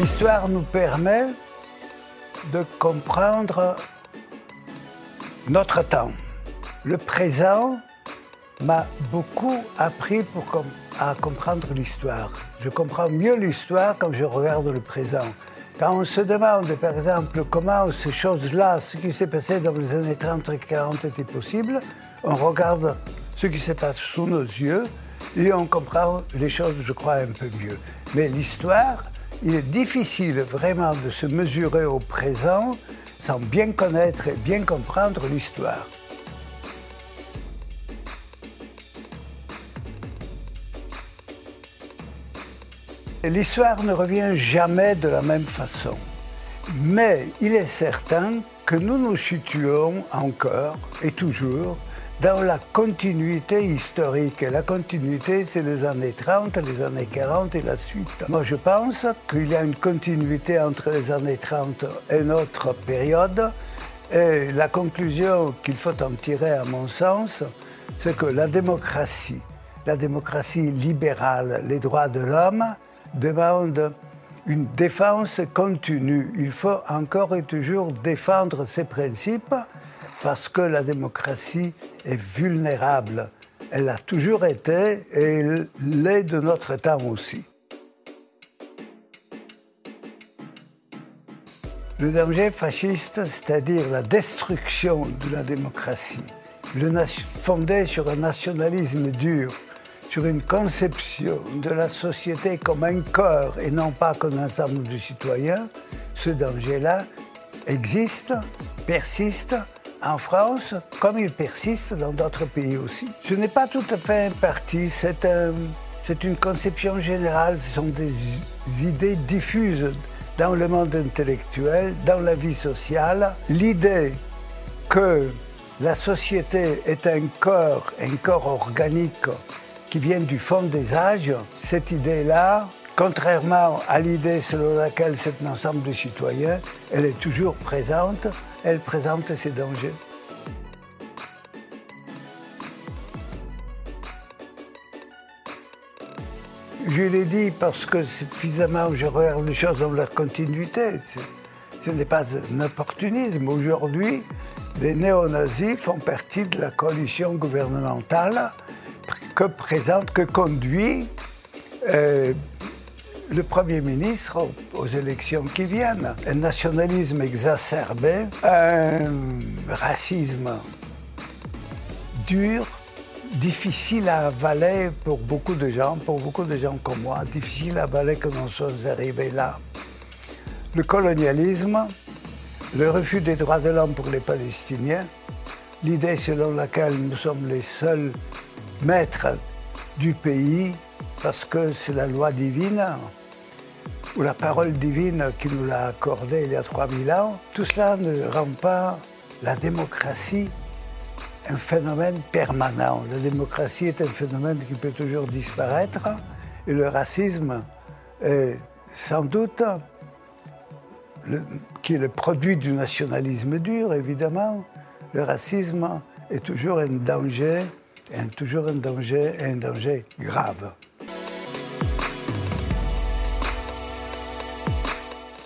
L'histoire nous permet de comprendre notre temps. Le présent m'a beaucoup appris pour à comprendre l'histoire. Je comprends mieux l'histoire quand je regarde le présent. Quand on se demande, par exemple, comment ces choses-là, ce qui s'est passé dans les années 30 et 40 était possible, on regarde ce qui se passe sous nos yeux et on comprend les choses, je crois, un peu mieux. Mais l'histoire, il est difficile vraiment de se mesurer au présent sans bien connaître et bien comprendre l'histoire. L'histoire ne revient jamais de la même façon. Mais il est certain que nous nous situons encore et toujours dans la continuité historique. La continuité, c'est les années 30, les années 40 et la suite. Moi, je pense qu'il y a une continuité entre les années 30 et notre période. Et la conclusion qu'il faut en tirer, à mon sens, c'est que la démocratie, la démocratie libérale, les droits de l'homme, demandent une défense continue. Il faut encore et toujours défendre ces principes parce que la démocratie est vulnérable. Elle a toujours été et l'est de notre temps aussi. Le danger fasciste, c'est-à-dire la destruction de la démocratie, fondé sur un nationalisme dur, sur une conception de la société comme un corps et non pas comme un ensemble de citoyens, ce danger-là existe, persiste en France comme il persiste dans d'autres pays aussi. Ce n'est pas tout à fait un parti, c'est une conception générale, ce sont des idées diffuses dans le monde intellectuel, dans la vie sociale. L'idée que la société est un corps, un corps organique qui vient du fond des âges, cette idée-là, contrairement à l'idée selon laquelle c'est un ensemble de citoyens, elle est toujours présente, elle présente ses dangers. Je l'ai dit parce que suffisamment je regarde les choses dans leur continuité. Ce n'est pas un opportunisme. Aujourd'hui, les néo-nazis font partie de la coalition gouvernementale que présente, que conduit euh, le Premier ministre aux, élections qui viennent. Un nationalisme exacerbé, un racisme dur, difficile à avaler pour beaucoup de gens, pour beaucoup de gens comme moi, difficile à avaler que nous sommes arrivés là. Le colonialisme, le refus des droits de l'homme pour les Palestiniens, l'idée selon laquelle nous sommes les seuls maître du pays parce que c'est la loi divine ou la parole divine qui nous l'a accordée il y a 3000 ans, tout cela ne rend pas la démocratie un phénomène permanent. La démocratie est un phénomène qui peut toujours disparaître et le racisme est sans doute qui est le produit du nationalisme dur, évidemment. Le racisme est toujours un danger toujours un danger, un danger grave.